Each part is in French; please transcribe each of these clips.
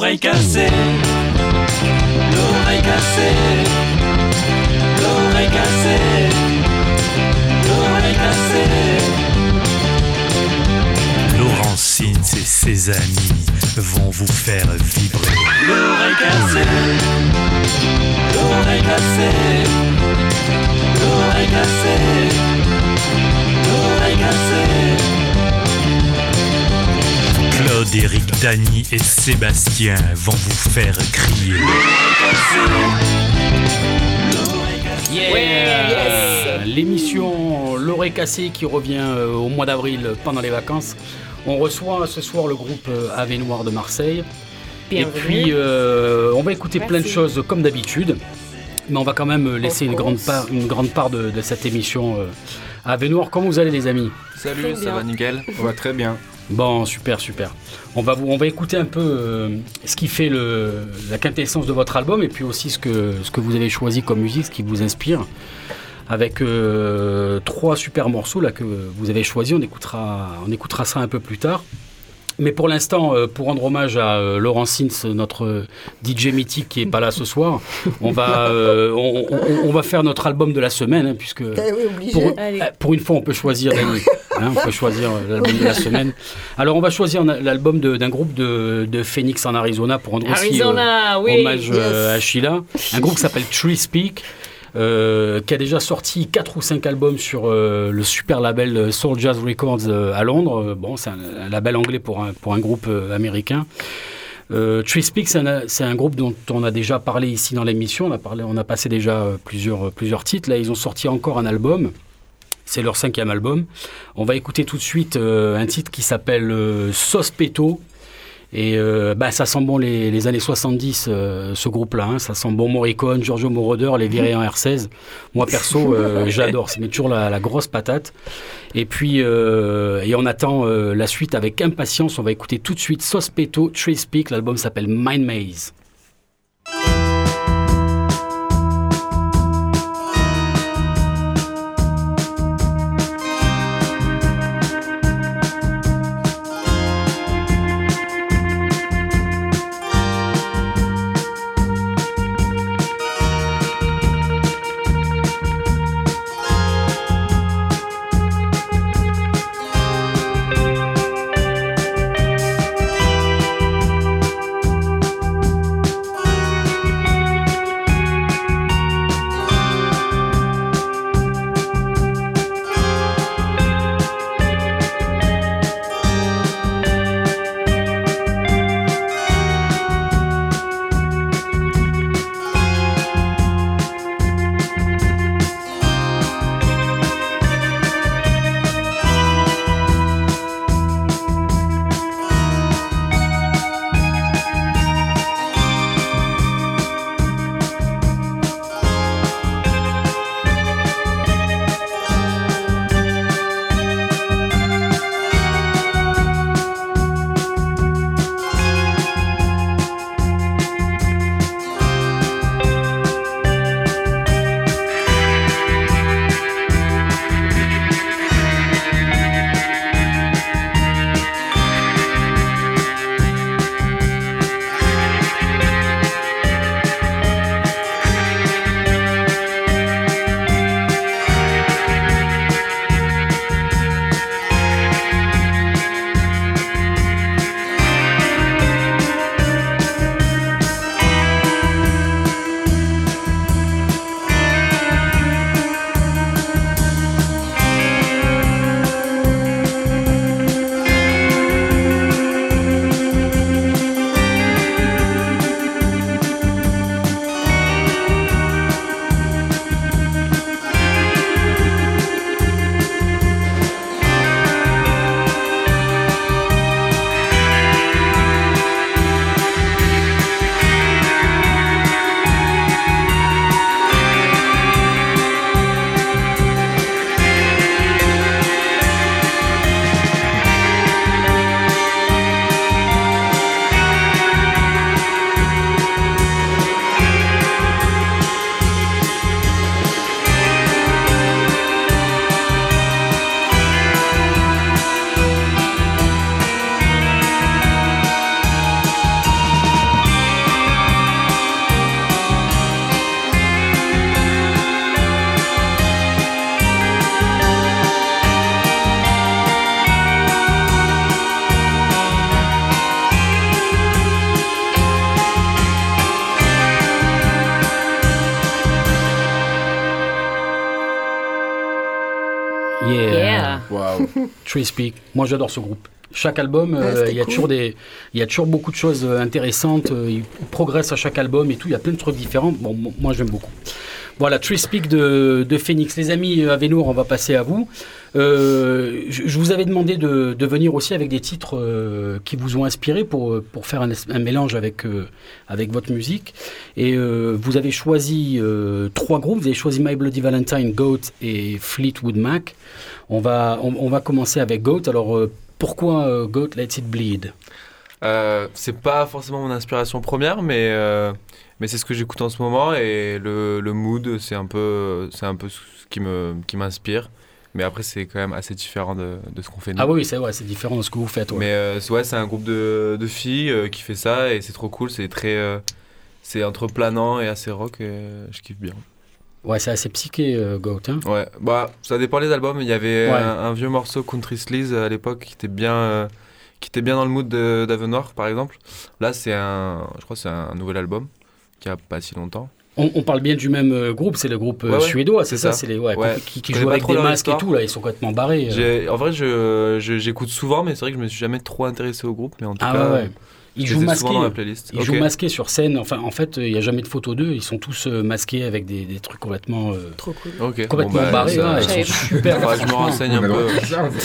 L'oreille cassée, l'oreille cassée, l'oreille cassée, l'oreille cassée. Laurentine et ses amis vont vous faire vibrer. L'oreille cassée, l'oreille cassée, l'oreille cassée, l'oreille cassée. Claude, Eric, Dany et Sébastien vont vous faire crier. Yeah L'émission L'oreille cassée qui revient euh, au mois d'avril pendant les vacances. On reçoit ce soir le groupe euh, Ave Noir de Marseille. Et puis euh, on va écouter plein de choses comme d'habitude. Mais on va quand même laisser une grande, part, une grande part de, de cette émission à Ave Noir. Comment vous allez les amis? Salut, ça va nickel On va très bien. Bon, super, super. On va, écouter un peu euh, ce qui fait la quintessence de votre album et puis aussi ce que, ce que vous avez choisi comme musique, ce qui vous inspire. Avec euh, trois super morceaux là, que vous avez choisis, on écoutera, on écoutera ça un peu plus tard. Mais pour l'instant, euh, pour rendre hommage à euh, Laurent Sins, notre euh, DJ mythique qui est pas là ce soir, on va, euh, on, on- on va faire notre album de la semaine, hein, puisque oui, obligé. pour, une fois, on peut choisir. Hein, on peut choisir l'album de la semaine. Alors, on va choisir l'album de- d'un groupe de, de Phoenix en Arizona pour rendre aussi euh, oui. hommage euh, yes. à Sheila. Un groupe qui s'appelle Tree Speak. Euh, qui a déjà sorti 4 ou 5 albums sur euh, le super label euh, Soul Jazz Records à Londres. Bon, c'est un, label anglais pour un, pour un groupe américain. Euh, Tree Speak, c'est un, groupe dont on a déjà parlé ici dans l'émission. On a, on a passé déjà plusieurs, plusieurs titres. Là, ils ont sorti encore un album. C'est leur cinquième album. On va écouter tout de suite un titre qui s'appelle euh, Sospetto. Et euh, bah, ça sent bon les, les années 70, euh, ce groupe-là. hein. Ça sent bon Morricone, Giorgio Moroder, les virés en R16. Moi, perso, euh, j'adore. Ça met toujours la, la grosse patate. Et puis, euh, et on attend euh, la suite avec impatience. On va écouter tout de suite Sospetto, Trace Peak. L'album s'appelle Mind Maze. Tree Speak. Moi, j'adore ce groupe. Chaque album, Ouais, euh, il y a cool. toujours des, il y a toujours beaucoup de choses euh, intéressantes. euh, Ils progressent à chaque album et tout. Il y a plein de trucs différents. Bon, mo- moi, j'aime beaucoup. Voilà, Tree Speak de, de Phoenix. Les amis Avenour, on va passer à vous. Euh, je, vous avais demandé de, venir aussi avec des titres euh, qui vous ont inspiré pour, pour faire un, mélange avec, euh, avec votre musique. Et vous avez choisi trois groupes. Vous avez choisi My Bloody Valentine, Goat et Fleetwood Mac. On va, on, va commencer avec Goat. Alors, pourquoi Goat Let It Bleed? C'est pas forcément mon inspiration première, mais, mais c'est ce que j'écoute en ce moment et le, le mood, c'est un peu, c'est un peu ce qui me, qui m'inspire. Mais après, c'est quand même assez différent de, de ce qu'on fait nous. Ah oui, c'est ouais, différent de ce que vous faites. ouais. Mais euh, ouais, c'est un groupe de, de filles euh, qui fait ça et c'est trop cool. C'est très, euh, c'est entre planant et assez rock. Et je kiffe bien. Ouais, c'est assez psyché, Goat. hein. Ouais, bah ça dépend des albums. Il y avait Ouais. un, un vieux morceau Country Sleaze à l'époque qui était bien, qui était bien dans le mood d'Avenoir par exemple. Là, c'est un, je crois, c'est un nouvel album qui a pas si longtemps. On, on parle bien du même euh, groupe, c'est le groupe euh, Ouais, suédois, c'est c'est ça, ça. C'est les ouais, Ouais. qui, jouent avec des masques et tout là, ils sont complètement barrés. euh. En vrai, je, je- j'écoute souvent, mais c'est vrai que je me suis jamais trop intéressé au groupe. Mais en tout Ah cas, ouais. Ils je jouent masqués. souvent dans la playlist. Ils jouent masqués sur scène. Enfin, en fait, il n'y a jamais de photo d'eux. Ils sont tous masqués avec des, des trucs complètement, euh, Trop cool. Ok. complètement Bon, bah, barrés. ça- ouais, j'avais ils sont pas. super. Je me renseigne un On a peu.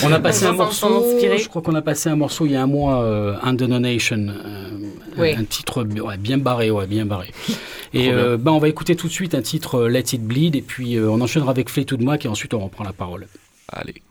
On a passé un morceau. Je crois qu'on a passé un morceau il y a un mois, euh, Under the Nation, euh, Oui. un, un titre ouais, bien barré, ouais, bien barré. Et euh, ben, on va écouter tout de suite un titre euh, Let It Bleed, et puis euh, on enchaînera avec Fleetwood Mac, et ensuite on reprend la parole. Allez.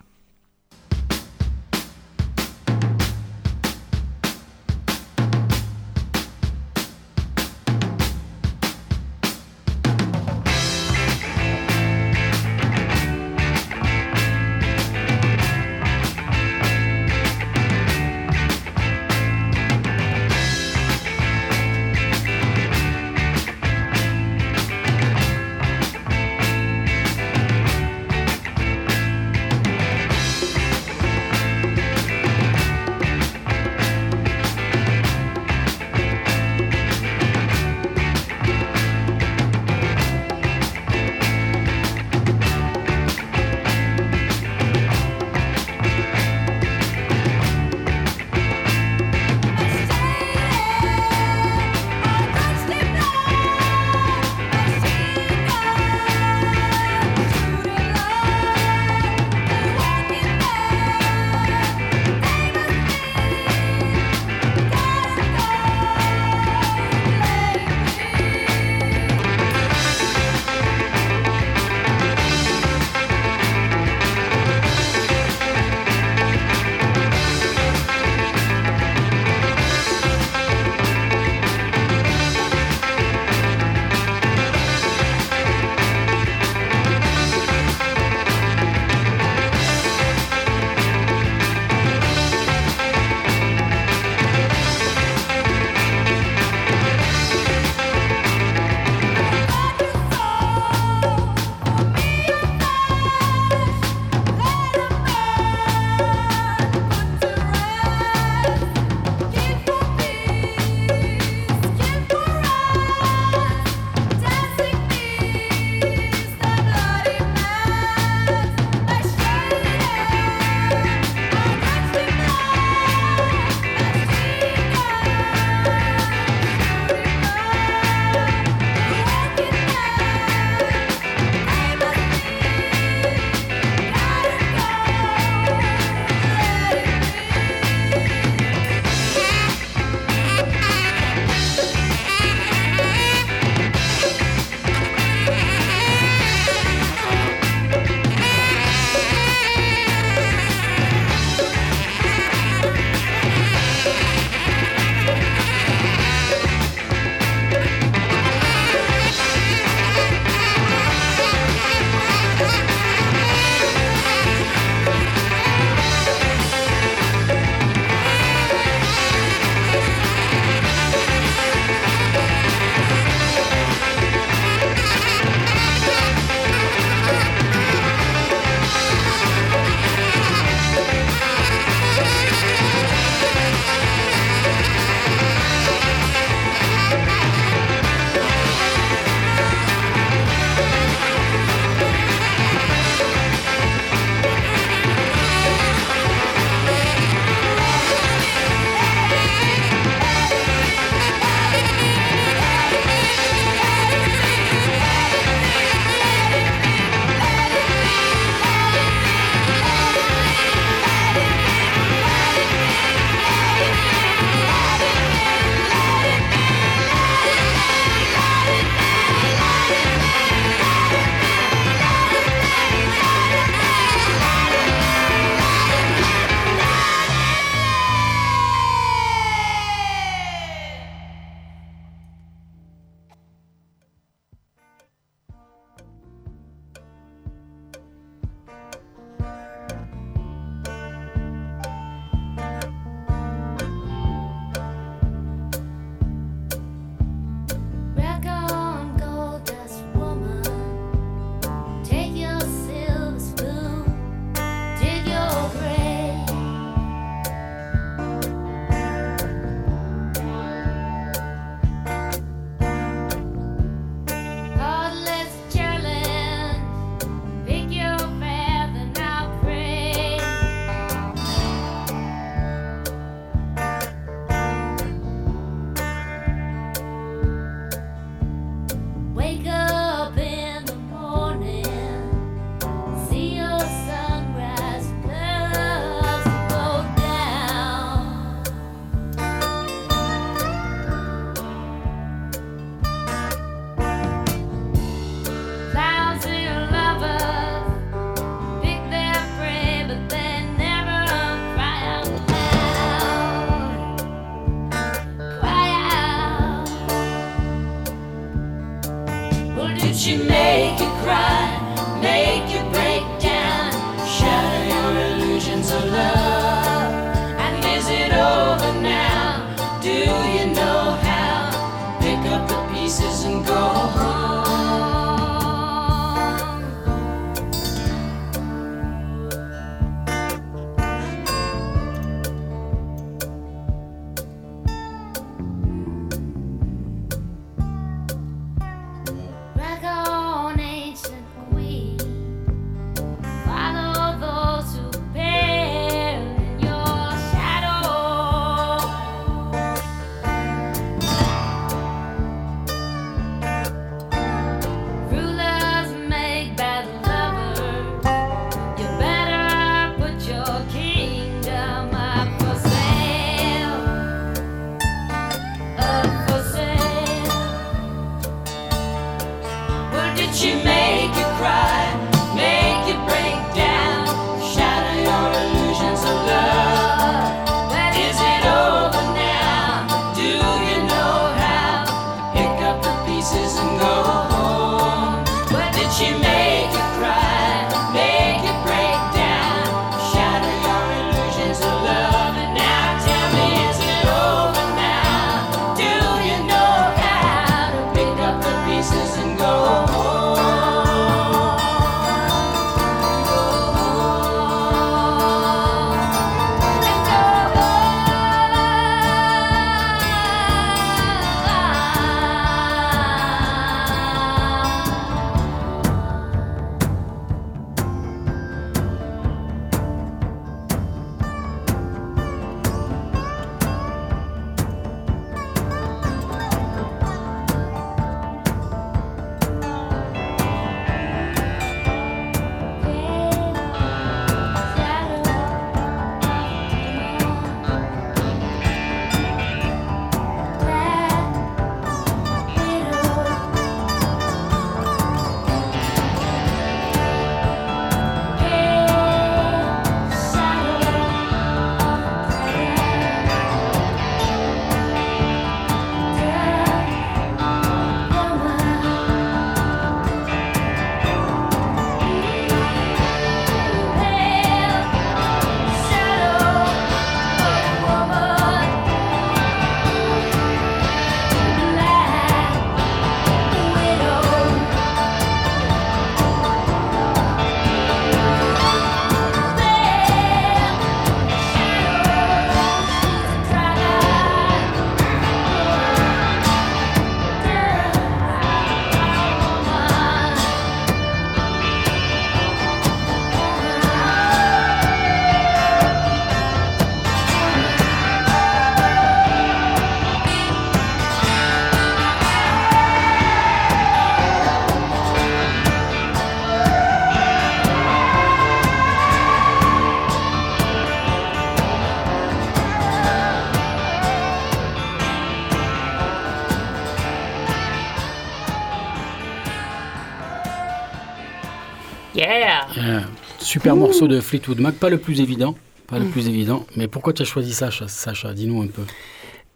Super morceau de Fleetwood Mac, pas le plus évident, pas le plus évident. Mais pourquoi tu as choisi ça, Sacha, Sacha Dis-nous un peu.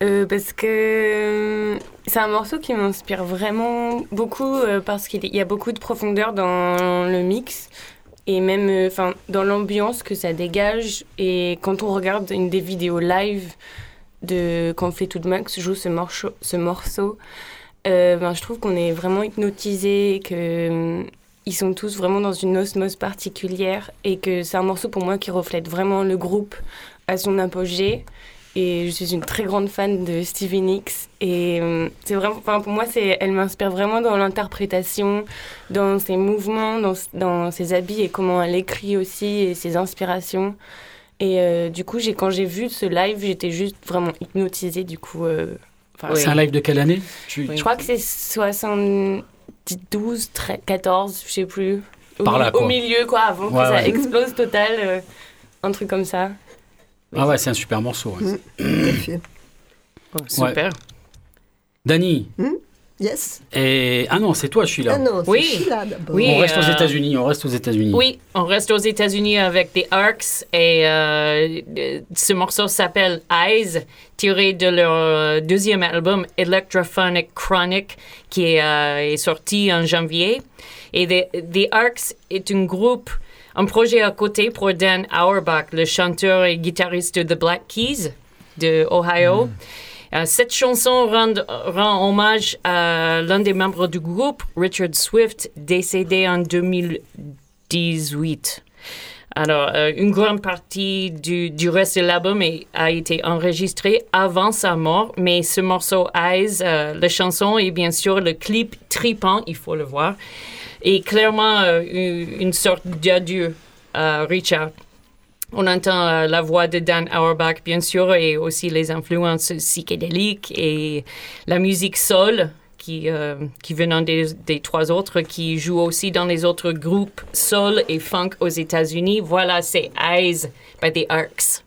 Euh, parce que euh, c'est un morceau qui m'inspire vraiment beaucoup euh, parce qu'il y a beaucoup de profondeur dans le mix et même euh, enfin dans l'ambiance que ça dégage et quand on regarde une des vidéos live de quand Fleetwood Mac joue ce morceau, ce morceau ben, je trouve qu'on est vraiment hypnotisé que ils sont tous vraiment dans une osmose particulière et que c'est un morceau pour moi qui reflète vraiment le groupe à son apogée. Et je suis une très grande fan de Stevie Nicks et euh, c'est vraiment enfin pour moi c'est elle m'inspire vraiment dans l'interprétation dans ses mouvements dans, dans ses habits et comment elle écrit aussi et ses inspirations. Et euh, du coup j'ai quand j'ai vu ce live j'étais juste vraiment hypnotisée du coup euh, Oui. C'est un live de quelle année? Tu... je crois que c'est 72 13, 14 je sais plus. Au, Par là, au milieu quoi avant Ouais, que ça explose total euh, un truc comme ça. Ah ouais, c'est un super morceau. Oh, super. Dani, Yes. et... ah non, c'est toi, je suis là. Ah non, c'est Oui. D'abord. Oui. on reste aux euh, États-Unis, on reste aux États-Unis. Oui, on reste aux États-Unis avec The Arcs et euh, ce morceau s'appelle Eyes, tiré de leur euh, deuxième album Electrophonic Chronic qui est, euh, est sorti en janvier. Et The, The Arcs est un groupe, un projet à côté pour Dan Auerbach, le chanteur et guitariste de The Black Keys de Ohio. Euh, cette chanson rend, rend hommage à l'un des membres du groupe, Richard Swift, décédé en 2018. Alors, euh, une grande partie du, du reste de l'album a été enregistrée avant sa mort, mais ce morceau Eyes, euh, la chanson et bien sûr le clip tripant, il faut le voir, est clairement euh, une sorte d'adieu à Richard. On entend euh, la voix de Dan Auerbach, bien sûr, et aussi les influences psychédéliques et la musique soul qui, euh, qui venant des, des trois autres, qui jouent aussi dans les autres groupes soul et funk aux États-Unis. Voilà, c'est Eyes by the Arcs.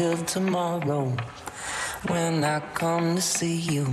Until tomorrow when I come to see you.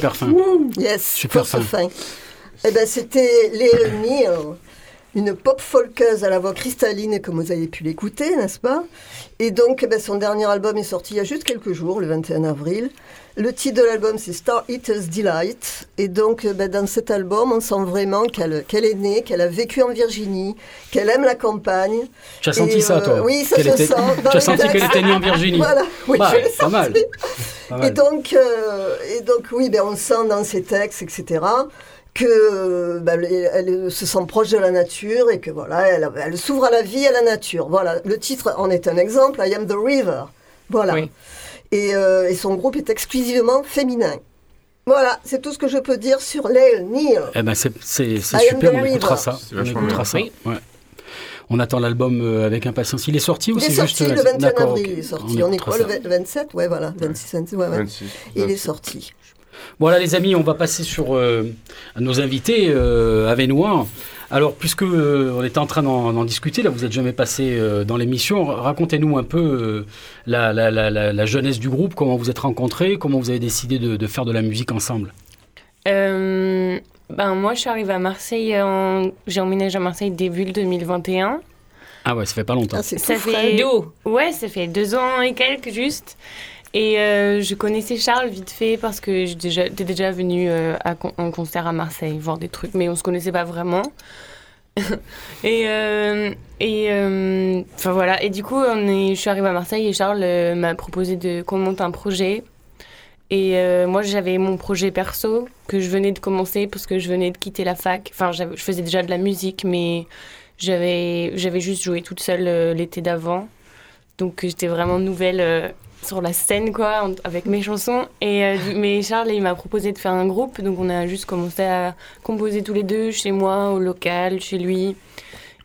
Super fin. Yes, Super fin. fin. Eh ben, c'était Little Neil une pop folkeuse à la voix cristalline, comme vous avez pu l'écouter, n'est-ce pas? Et donc, eh ben, son dernier album est sorti il y a juste quelques jours, le 21 avril. Le titre de l'album, c'est Star Eater's Delight. Et donc, eh ben, dans cet album, on sent vraiment qu'elle est née, qu'elle a vécu en Virginie, qu'elle aime la campagne. Tu as Et, senti ça, euh, toi Oui, ça se était- sent. Tu as senti qu'elle était née en Virginie Voilà, oui, Bah, je l'ai pas mal. Et donc, euh, et donc, oui, ben, on sent dans ses textes, etc., que euh, ben, elle, elle se sent proche de la nature et que voilà, elle, elle s'ouvre à la vie, à la nature. Voilà, le titre en est un exemple. I am the river. Voilà. Oui. Et, euh, et son groupe est exclusivement féminin. Voilà, c'est tout ce que je peux dire sur Lael Neal. Eh ben c'est super, on écoutera ça. On écoutera ça. Ouais. On attend l'album euh, avec impatience. Il est sorti ou Il est c'est sorti juste le 21 D'accord, avril. ok. Il est sorti. On On est quoi, le ça. vingt- 27 Ouais, voilà. 26, 27, ouais, ouais. 26. Il est sorti. Voilà les amis, on va passer sur euh, nos invités euh, avenois. Alors puisque euh, on était en train d'en discuter, là vous n'êtes jamais passé euh, dans l'émission, racontez-nous un peu euh, la, la- la- la- la jeunesse du groupe, comment vous êtes rencontrés, comment vous avez décidé de, de faire de la musique ensemble. Euh, ben moi, je suis arrivée à Marseille. en- J'ai emménagé à Marseille début 2021. Ah ouais, ça fait pas longtemps. Ah, c'est Ça fait. D'où Ouais, ça fait deux ans et quelques juste. Et euh, je connaissais Charles vite fait parce que j'étais déjà, déjà venue euh, à con- en concert à Marseille voir des trucs, mais on se connaissait pas vraiment. et euh, et euh, enfin voilà. Et du coup, je suis arrivée à Marseille et Charles m'a proposé qu'on monte un projet. Et moi, j'avais mon projet perso que je venais de commencer parce que je venais de quitter la fac. Enfin, je faisais déjà de la musique, mais j'avais j'avais juste joué toute seule l'été d'avant. Donc j'étais vraiment nouvelle sur la scène, quoi, avec mes chansons. Et, euh, mais Charles, il m'a proposé de faire un groupe. Donc on a juste commencé à composer tous les deux, chez moi, au local, chez lui.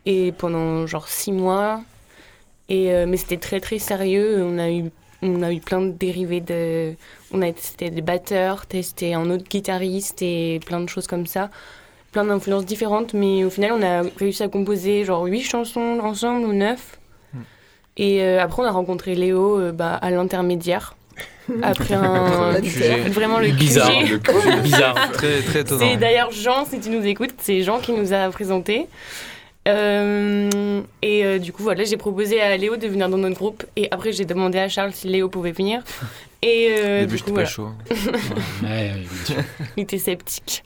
Et pendant genre six mois. Et, euh, mais c'était très très sérieux. On a eu, on a eu plein de dérivés de. On a testé des batteurs, testé un autre guitariste et plein de choses comme ça. Plein d'influences différentes, mais au final, on a réussi à composer genre huit chansons ensemble ou neuf. Et euh, après, on a rencontré Léo euh, bah, à l'intermédiaire. Après un. QG. Vraiment le Bizarre. QG. Le QG. Bizarre. Très, très étonnant. C'est d'ailleurs Jean, si tu nous écoutes, c'est Jean qui nous a présenté. Euh, et euh, du coup, voilà, j'ai proposé à Léo de venir dans notre groupe. Et après, j'ai demandé à Charles si Léo pouvait venir. Et euh, Au début, du coup, pas chaud. Ouais, il était sceptique.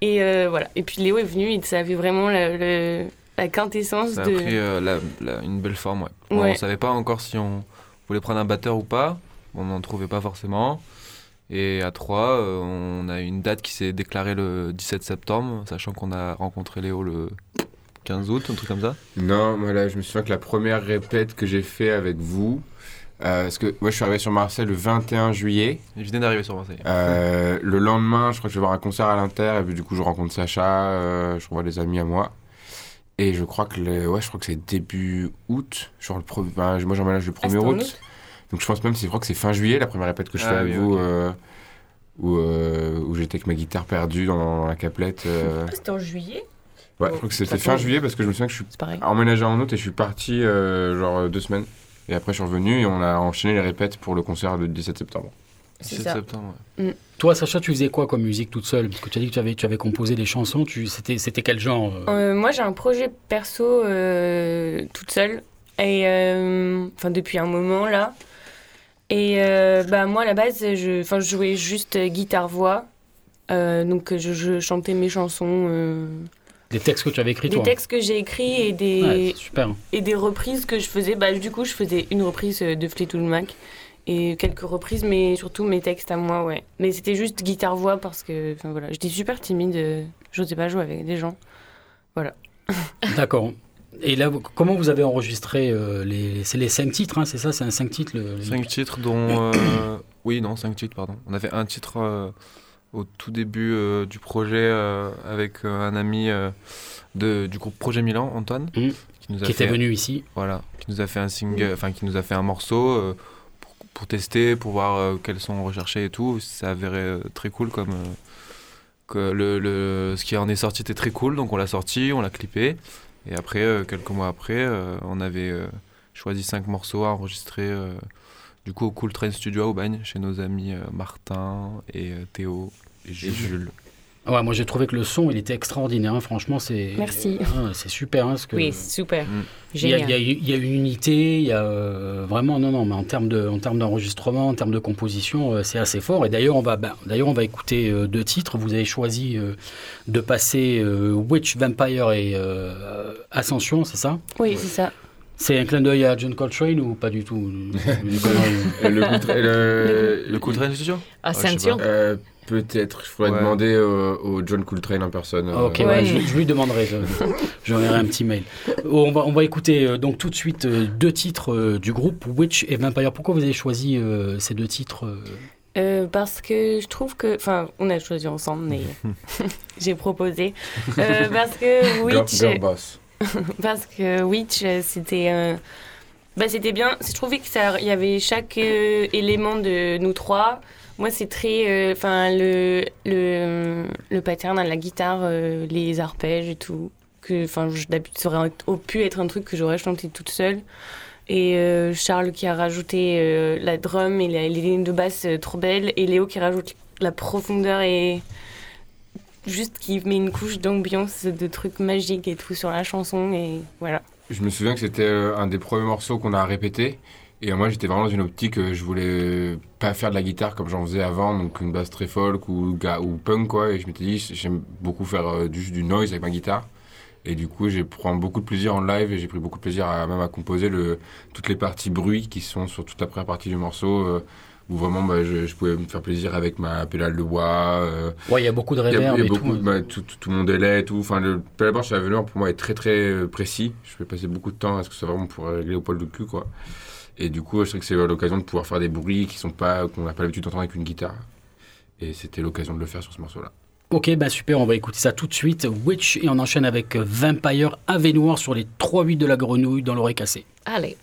Et euh, voilà. Et puis Léo est venu et ça avait vraiment le- le- la quintessence Ça a de. pris euh, la- la- une belle forme, ouais. Bon, Ouais. On savait pas encore si on voulait prendre un batteur ou pas. On n'en trouvait pas forcément. Et à 3, on a eu une date qui s'est déclarée le 17 septembre, sachant qu'on a rencontré Léo le 15 août, un truc comme ça. Non, moi là, je me souviens que la première répète que j'ai fait avec vous, euh, parce que moi je suis arrivé sur Marseille le 21 juillet. Il venait d'arriver sur Marseille. Euh, le lendemain, je crois que je vais voir un concert à l'Inter, et puis du coup je rencontre Sacha, euh, je revois des amis à moi. Et je crois que le, ouais, je crois que c'est début août. Genre le pre- ben, moi j'emménage le 1er Ah, c'était en août. Donc je pense même, je crois que c'est fin juillet la première répète que je Ah fais avec oui, vous, euh, où, euh, où j'étais avec ma guitare perdue dans, la caplette. euh. C'était en juillet Ouais, je crois que c'était fin juillet parce que je me souviens que je suis emménagé en août et je suis parti euh, genre deux semaines. Et après, je suis revenu et on a enchaîné les répètes pour le concert le 17 septembre. C'est 17 ça. septembre, ouais. Toi, Sacha, tu faisais quoi comme musique toute seule? Parce que tu as dit que tu avais, tu avais composé des chansons. Tu, c'était, c'était quel genre euh? Euh, moi, j'ai un projet perso euh, toute seule. Et enfin, depuis un moment là. Et bah, moi, à la base, je, jouais juste guitare-voix. Donc, je, je chantais mes chansons. Des textes que tu avais écrits, des toi? textes que j'ai écrits et des, Ouais, super. et des reprises que je faisais. Bah, du coup, je faisais une reprise de Fleetwood Mac et quelques reprises, mais surtout mes textes à moi, ouais. Mais c'était juste guitare-voix parce que, enfin voilà, j'étais super timide, euh, j'osais pas jouer avec des gens. D'accord. Et là, comment vous avez enregistré euh, les, c'est les cinq titres, hein, c'est ça C'est un cinq titres le, le- 5 titres dont... euh, oui, non, 5 titres, pardon. On avait un titre euh, au tout début euh, du projet euh, avec euh, un ami euh, de, du groupe Projet Milan, Antoine, Mhm. qui nous a qui était venu ici Voilà, qui nous a fait un single, enfin qui nous a fait un morceau euh, pour, tester, pour voir euh, quels sont recherchés et tout. Ça avérait euh, très cool comme euh, que le, le- ce qui en est sorti était très cool, donc on l'a sorti, on l'a clippé. Et après, quelques mois après, on avait choisi cinq morceaux à enregistrer du coup au Cool Train Studio à Aubagne, chez nos amis Martin et Théo et Jules. Ouais, moi j'ai trouvé que le son il était extraordinaire. hein. Franchement, c'est. Merci. Ah, c'est super. hein, que Oui, super. Mm. il y, a, Génial. il y a- il y a une unité, il y a euh, vraiment non non, mais en termes de en termes d'enregistrement, en termes de composition, euh, c'est assez fort. Et d'ailleurs on va ben, d'ailleurs on va écouter euh, deux titres. Vous avez choisi euh, de passer euh, Witch Vampire et euh, Ascension, c'est ça? Oui, c'est ça. C'est un clin d'œil à John Coltrane ou pas du tout? Le le- Le coup de train studio Ascension. Peut-être, il faudrait Ouais. demander au, au John Coltrane en personne. Ah, ok, euh, ouais, je, je lui demanderai. Je, je lui enverrai un petit mail. On va, on va écouter euh, donc tout de suite euh, deux titres euh, du groupe Witch et Vampire. Pourquoi vous avez choisi ces deux titres parce que je trouve que. Enfin, on a choisi ensemble, mais j'ai proposé. Euh, parce que Witch. Girl Boss. Parce que Witch, c'était. bah, c'était bien. Je trouvais que ça, il y avait chaque euh, élément de nous trois. Moi, c'est très. euh, Enfin, le, le, le pattern à la guitare, euh, les arpèges et tout. Enfin, ça aurait pu être un truc que j'aurais chanté toute seule. Et euh, Charles qui a rajouté la drum et les lignes de basse trop belles. Et Léo qui rajoute la profondeur et juste qui met une couche d'ambiance, de trucs magiques et tout sur la chanson. Et voilà. Je me souviens que c'était un des premiers morceaux qu'on a répété. Et moi, j'étais vraiment dans une optique, euh, je voulais pas faire de la guitare comme j'en faisais avant, donc une basse très folk ou, ou punk, quoi. Et je m'étais dit, j'aime beaucoup faire euh, du, juste du noise avec ma guitare. Et du coup, j'ai pris beaucoup de plaisir en live et j'ai pris beaucoup de plaisir à même à composer le, toutes les parties bruit qui sont sur toute la première partie du morceau, euh, où vraiment bah, je, je pouvais me faire plaisir avec ma pédale de bois. euh, Ouais, il y a beaucoup de réverb et beaucoup, tout. bah, tout, tout, tout mon délai et tout. Enfin, le chez Avenir, pour moi, est très très précis. Je vais passer beaucoup de temps à ce que ça vraiment pour régler au poil de cul, quoi. Et du coup, je sais que c'est l'occasion de pouvoir faire des bruits qui sont pas, qu'on n'a pas l'habitude d'entendre avec une guitare. Et c'était l'occasion de le faire sur ce morceau-là. Ok, ben super, on va écouter ça tout de suite. Witch et on enchaîne avec Vampire Ave Noir sur les 3-8 de la grenouille dans l'oreille cassée. Allez.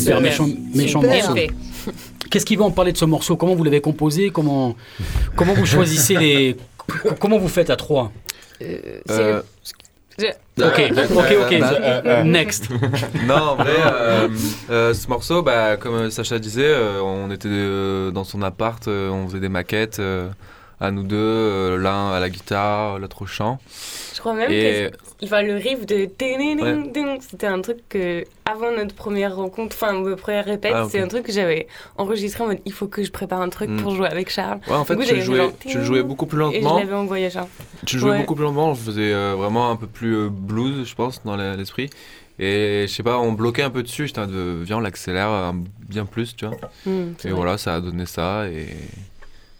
Super, méchant, méchant Super. morceau. Qu'est-ce qui va en parler de ce morceau? Comment vous l'avez composé? Comment, comment vous choisissez les. Comment vous faites à trois? Euh, Euh, Ok, ok, ok. Euh, Next. Non, en vrai, euh, euh, ce morceau, bah, comme Sacha disait, euh, on était euh, dans son appart, euh, on faisait des maquettes euh, à nous deux, euh, l'un à la guitare, l'autre au chant. Je crois même Et que enfin, le riff de ding, ding, c'était un truc que avant notre première rencontre, enfin notre première répète, Ah, c'est un truc que j'avais enregistré en mode il faut que je prépare un truc Mm. pour jouer avec Charles. ouais, en fait, coup, tu jouais, genre tu jouais beaucoup plus Et je lentement. l'avais envoyé à Charles. Tu le jouais Ouais. beaucoup plus lentement, on faisait euh, vraiment un peu plus euh, blues, je pense, dans l'esprit. Et je sais pas, on bloquait un peu dessus, j'étais euh, viens, on l'accélère euh, bien plus, tu vois. Mm, c'est Et vrai. voilà, ça a donné ça, et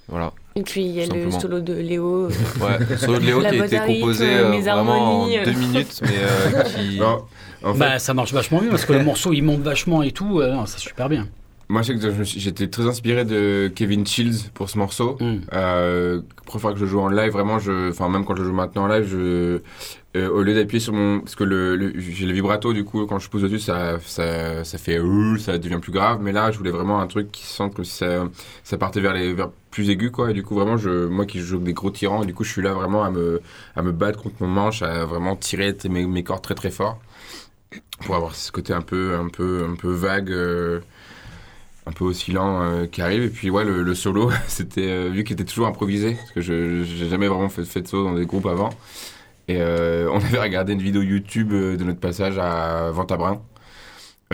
voilà. Et puis il y a Tout le solo de Léo. euh, Ouais, le solo de Léo qui a été composé mes euh, vraiment en deux minutes, mais euh, qui... Non, en fait, Bah, ça marche vachement bien parce que le morceau il monte vachement et tout. euh, non, c'est super bien. Moi, je sais que j'étais très inspiré de Kevin Shields pour ce morceau. Mm. Euh, première fois que je joue en live, vraiment, je, enfin même quand je joue maintenant en live, je, euh, au lieu d'appuyer sur mon, parce que le, le- j'ai le vibrato du coup, quand je pousse dessus, ça, ça, ça fait, euh, ça devient plus grave. Mais là, je voulais vraiment un truc qui sente comme si ça, ça partait vers les, vers plus aigus quoi. Et du coup, vraiment, je, moi qui joue des gros tyrans, et du coup, je suis là vraiment à me, à me battre contre mon manche, à vraiment tirer mes, mes cordes très très fort pour avoir ce côté un peu, un peu, un peu vague. Un peu oscillant euh, qui arrive et puis ouais le, le solo c'était euh, vu qu'il était toujours improvisé parce que je j'ai jamais vraiment fait, fait de solo dans des groupes avant et euh, on avait regardé une vidéo YouTube euh, de notre passage à Ventabrin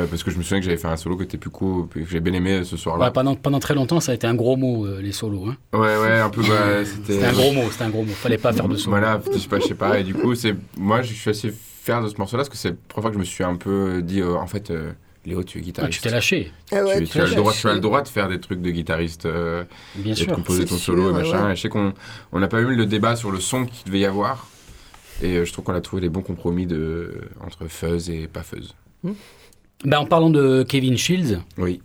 euh, parce que je me souviens que j'avais fait un solo qui était plus cool que j'ai bien aimé ce Ouais, soir-là pendant, pendant très longtemps, ça a été un gros mot, les solos. Hein. ouais ouais un peu bah, c'était un gros mot, c'était un gros mot. Fallait pas faire de solo. voilà je sais pas je sais pas et du coup moi je suis assez fier de ce morceau là parce que c'est la première fois que je me suis un peu dit en fait Léo tu es Ah, guitariste tu t'es lâché, Ah ouais, tu, as le droit, tu as le lâché. droit de faire des trucs de guitariste euh, bien et de sûr. composer C'est ton sûr, solo et machin. ouais. Et je sais qu'on on n'a pas eu le débat sur le son qu'il devait y avoir. Et euh, je trouve qu'on a trouvé les bons compromis de, entre fuzz et pas fuzz. Ben, en parlant de Kevin Shields, Oui.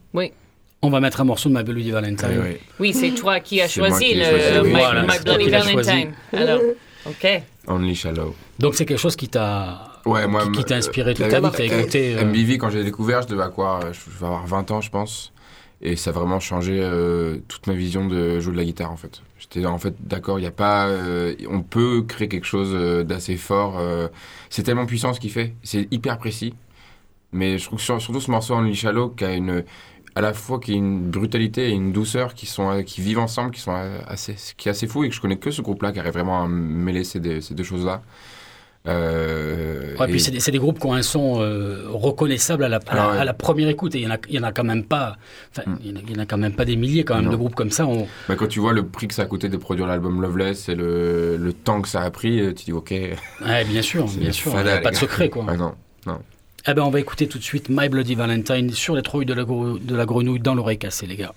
on va mettre un morceau de My Bloody Valentine. Ouais. Oui, c'est toi qui as choisi le choisi, oui. My, Voilà, Bloody. Valentine. Alors, ok. Only Shallow. Donc c'est quelque chose qui t'a Ouais, moi, qui, qui t'a euh, inspiré toute ta vie, t'as écouté. euh, MBV, quand j'ai découvert, je devais quoi euh, Je vais avoir 20 ans, je pense. Et ça a vraiment changé euh, toute ma vision de jouer de la guitare, en fait. J'étais en fait d'accord, il n'y a pas. euh, on peut créer quelque chose d'assez fort. euh, c'est tellement puissant ce qu'il fait. C'est hyper précis. Mais je trouve que sur- surtout ce morceau Only Shallow qui a une. À la fois qui a une brutalité et une douceur qui, sont, qui vivent ensemble, qui, sont assez, qui est assez fou et que je connais que ce groupe-là qui arrive vraiment à mêler ces deux, ces deux choses-là. Euh, Ouais, et- puis c'est des, groupes qui ont un son euh, reconnaissable à la, à la- ouais. à la première écoute. Et il y en a, il y en a quand même pas. Mm. il y en a- il y en a quand même pas des milliers quand même Non. de groupes comme ça. On- Bah, quand tu vois le prix que ça a coûté de produire l'album Loveless et le, le temps que ça a pris, euh, tu dis ok. Ouais, bien sûr, bien sûr. Il n'y a pas de secret quoi. Ah non. Eh ben, on va écouter tout de suite My Bloody Valentine sur les trouilles de la, gre- de la grenouille dans l'oreille cassée, les gars.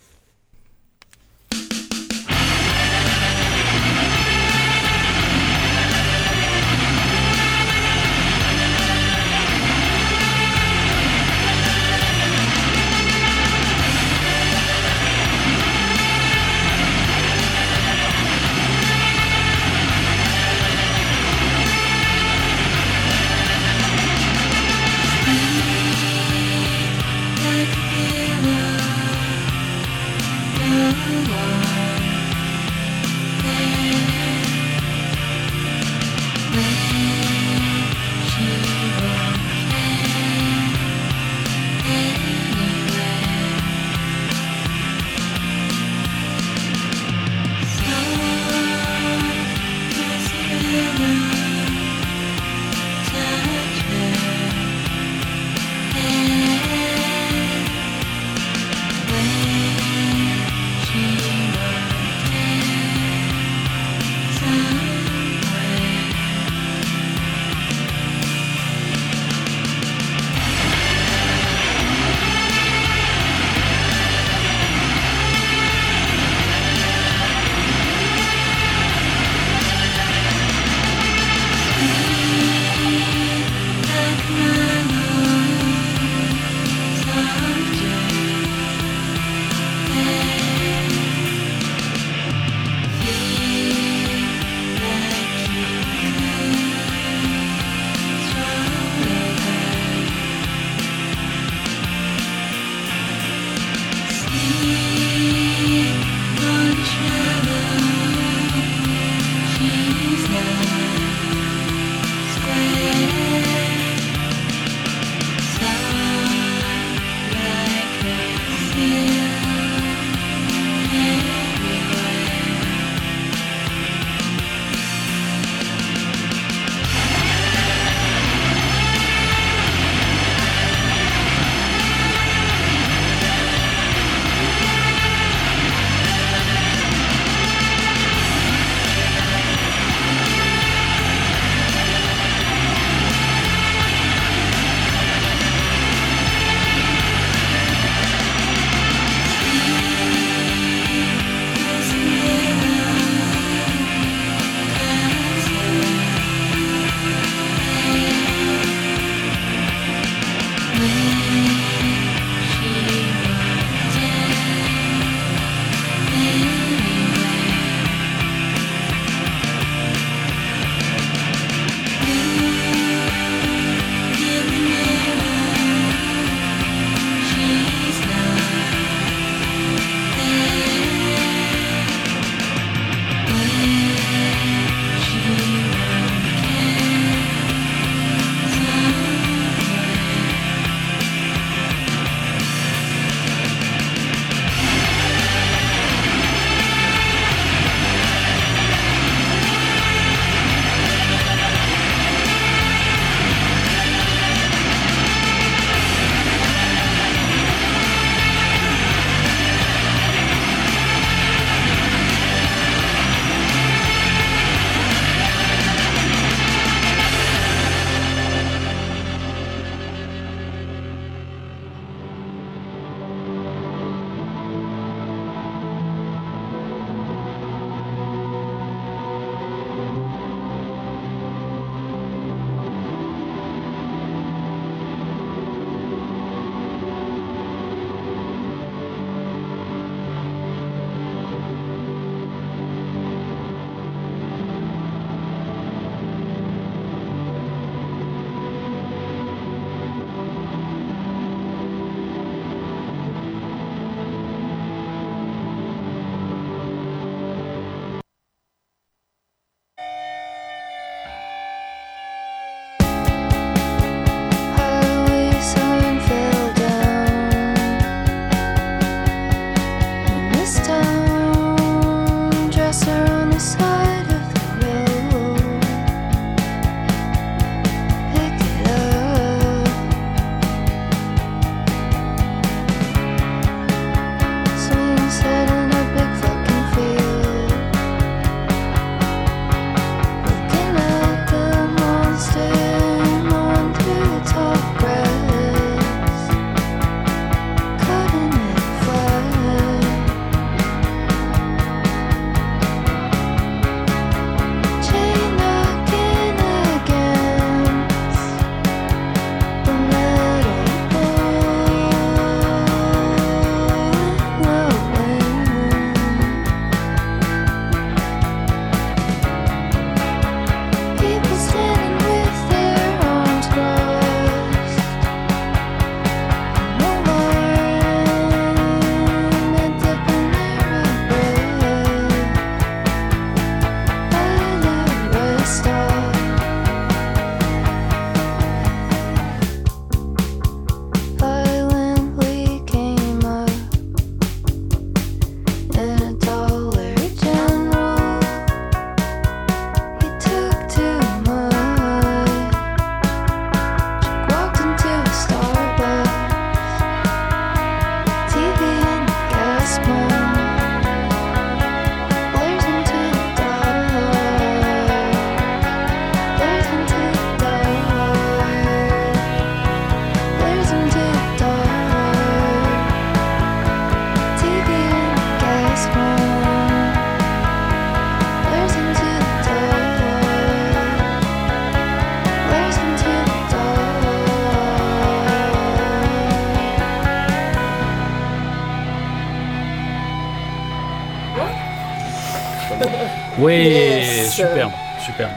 Oui, Yes. superbe, superbe.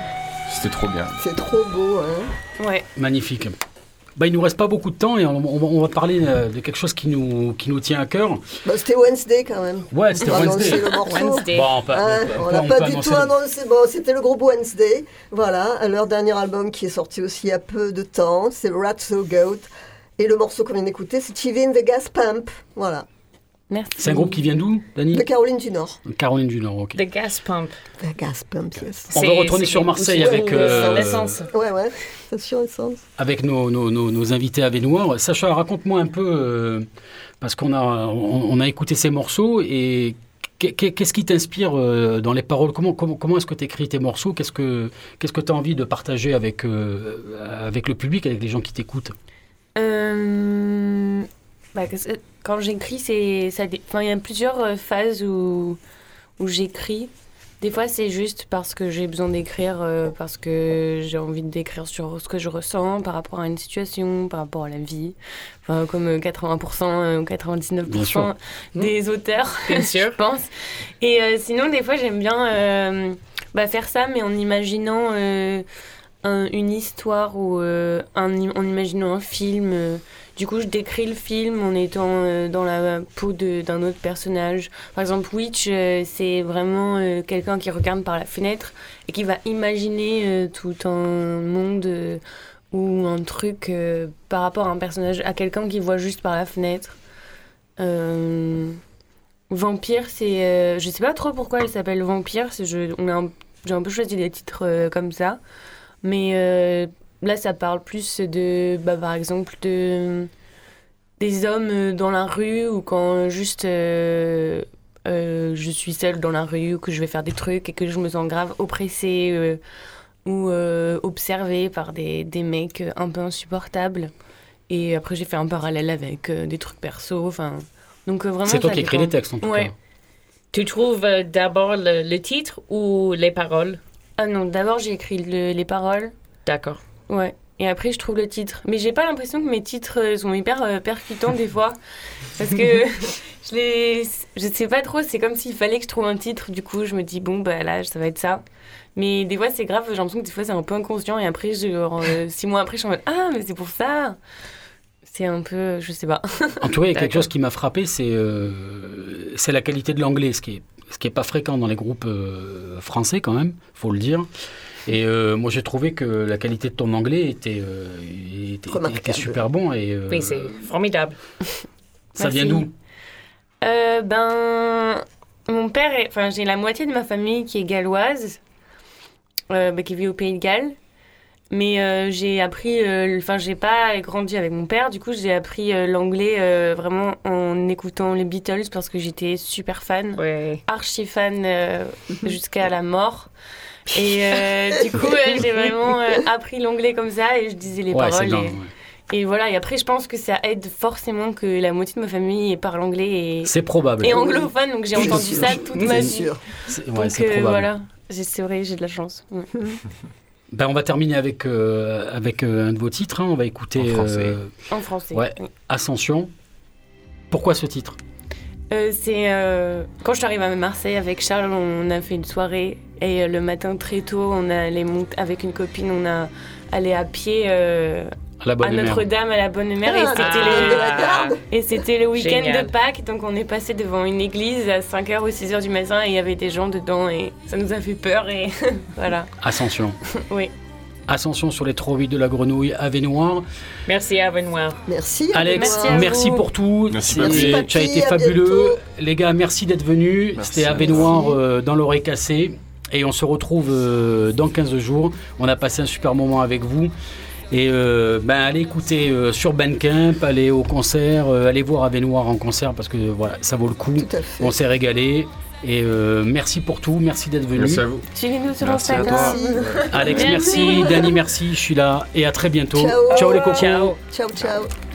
C'était trop bien. C'est trop beau, hein. Ouais. Magnifique. Bah, il nous reste pas beaucoup de temps et on, on va- on va parler euh, de quelque chose qui nous, qui nous tient à cœur. Bah, c'était Wednesday quand même. Ouais, c'était Wednesday. annoncer le morceau. Wednesday. Bon, on peut- Hein, on pas du tout le- annoncé. Bon, c'était le groupe Wednesday. Voilà, leur dernier album qui est sorti aussi il y a peu de temps. C'est Rat So Goat. Et le morceau qu'on vient d'écouter, c'est TV in the Gas Pump. Voilà, Merci. C'est un groupe qui vient d'où, Dani de Caroline du Nord. Caroline du Nord, ok. The gas pump. The Gas Pump, yes. On va retourner sur Marseille avec, euh, l'essence. Ouais, ouais, c'est sûr, essence. avec nos, nos, nos, nos invités à Vénoir. Sacha, raconte-moi un peu, euh, parce qu'on a, on, on a écouté ces morceaux et qu'est- qu'est- qu'est-ce qui t'inspire euh, dans les paroles? Comment, comment, comment est-ce que tu écris tes morceaux? Qu'est-ce que tu que as envie de partager avec, euh, avec le public, avec les gens qui t'écoutent? Euh, bah, quand j'écris, c'est ça. il y a plusieurs euh, phases où où j'écris. Des fois, c'est juste parce que j'ai besoin d'écrire, euh, parce que j'ai envie d'écrire sur ce que je ressens par rapport à une situation, par rapport à la vie. Enfin, comme euh, 80% euh, ou 99% Bien sûr. des auteurs, Bien sûr. je pense. Et euh, sinon, des fois, j'aime bien euh, bah, faire ça, mais en imaginant un- une histoire ou un, en imaginant un film. Du coup, je décris le film en étant euh, dans la peau d'un autre personnage. Par exemple, Witch, euh, c'est vraiment euh, quelqu'un qui regarde par la fenêtre et qui va imaginer tout un monde ou un truc par rapport à un personnage, à quelqu'un qui voit juste par la fenêtre. Vampire, c'est. je sais pas trop pourquoi elle s'appelle Vampire. a un- J'ai un peu choisi des titres comme ça. Mais là, ça parle plus de. Bah, par exemple, de. Des hommes euh, dans la rue ou quand juste. euh, euh, je suis seule dans la rue ou que je vais faire des trucs et que je me sens grave oppressée euh, ou euh, observée par des, des mecs un peu insupportables. Et après, j'ai fait un parallèle avec euh, des trucs perso. Enfin, donc euh, vraiment. C'est toi qui écris les textes en tout Ouais. cas. Tu trouves euh, d'abord le, le titre ou les paroles? Ah non, d'abord j'ai écrit le- les paroles. D'accord. Ouais. Et après, je trouve le titre. Mais j'ai pas l'impression que mes titres euh, sont hyper euh, percutants des fois. Parce que je les. Je sais pas trop, c'est comme s'il fallait que je trouve un titre. Du coup, je me dis, bon, bah là, ça va être ça. Mais des fois, c'est grave, j'ai l'impression que des fois, c'est un peu inconscient. Et après, genre, euh, six mois après, je suis en mode, ah, mais c'est pour ça. C'est un peu. Je sais pas. En tout cas, il y a quelque chose qui m'a frappé, c'est euh, c'est la qualité de l'anglais, ce qui est ce qui est pas fréquent dans les groupes euh, français quand même, faut le dire. Et euh, moi, j'ai trouvé que la qualité de ton anglais était, euh, était, super bon. Et euh, Oui, c'est formidable. ça Merci. vient d'où Euh, ben, mon père, enfin, j'ai la moitié de ma famille qui est galloise, euh, bah, qui vit au Pays de Galles. Mais euh, j'ai appris, euh, enfin, j'ai pas grandi avec mon père, du coup, j'ai appris euh, l'anglais euh, vraiment en écoutant les Beatles parce que j'étais super fan, archi fan euh, jusqu'à la mort. Et euh, du coup, j'ai vraiment euh, appris l'anglais comme ça et je disais les Ouais, paroles. dingue, et- ouais. et voilà, et après, je pense que ça aide forcément que la moitié de ma famille parle anglais et, C'est probable. et anglophone, donc j'ai entendu sûr. ça toute ma C'est vie. sûr. C'est ouais, euh, probable. voilà, J'ai- c'est vrai, j'ai de la chance. Ouais. Ben, on va terminer avec, euh, avec euh, un de vos titres. hein. On va écouter En français. euh, En français. Ascension. Pourquoi ce titre? Euh, c'est euh, quand je suis arrivée à Marseille avec Charles, on a fait une soirée et euh, le matin très tôt, on a allé monter avec une copine, on a allé à pied euh, À. Notre-Dame à la Bonne Mère et Ah, garde. et c'était le week-end Génial. de Pâques, donc on est passé devant une église à 5h ou 6h du matin et il y avait des gens dedans et ça nous a fait peur et voilà. Ascension. Oui. Ascension sur les trois de la grenouille à Vénoir. Merci à Benoît. Merci. Alex, Merci pour tout. Merci, Tu as été fabuleux. bientôt. Les gars, merci d'être venus. C'était à Vénoir euh, dans l'oreille cassée. Et on se retrouve euh, dans 15 jours. On a passé un super moment avec vous. Et euh, ben, allez écouter euh, sur Bandcamp, allez au concert, euh, allez voir Avenoir en concert parce que voilà, ça vaut le coup. Tout à fait. On s'est régalé. Et euh, merci pour tout, merci d'être venu. Merci à vous. Suivez-nous sur Merci à Instagram. toi. Merci. Alex, Merci. merci. Dani, merci. Je suis là. Et à très bientôt. Ciao. Ciao les. Ciao. Ciao, ciao.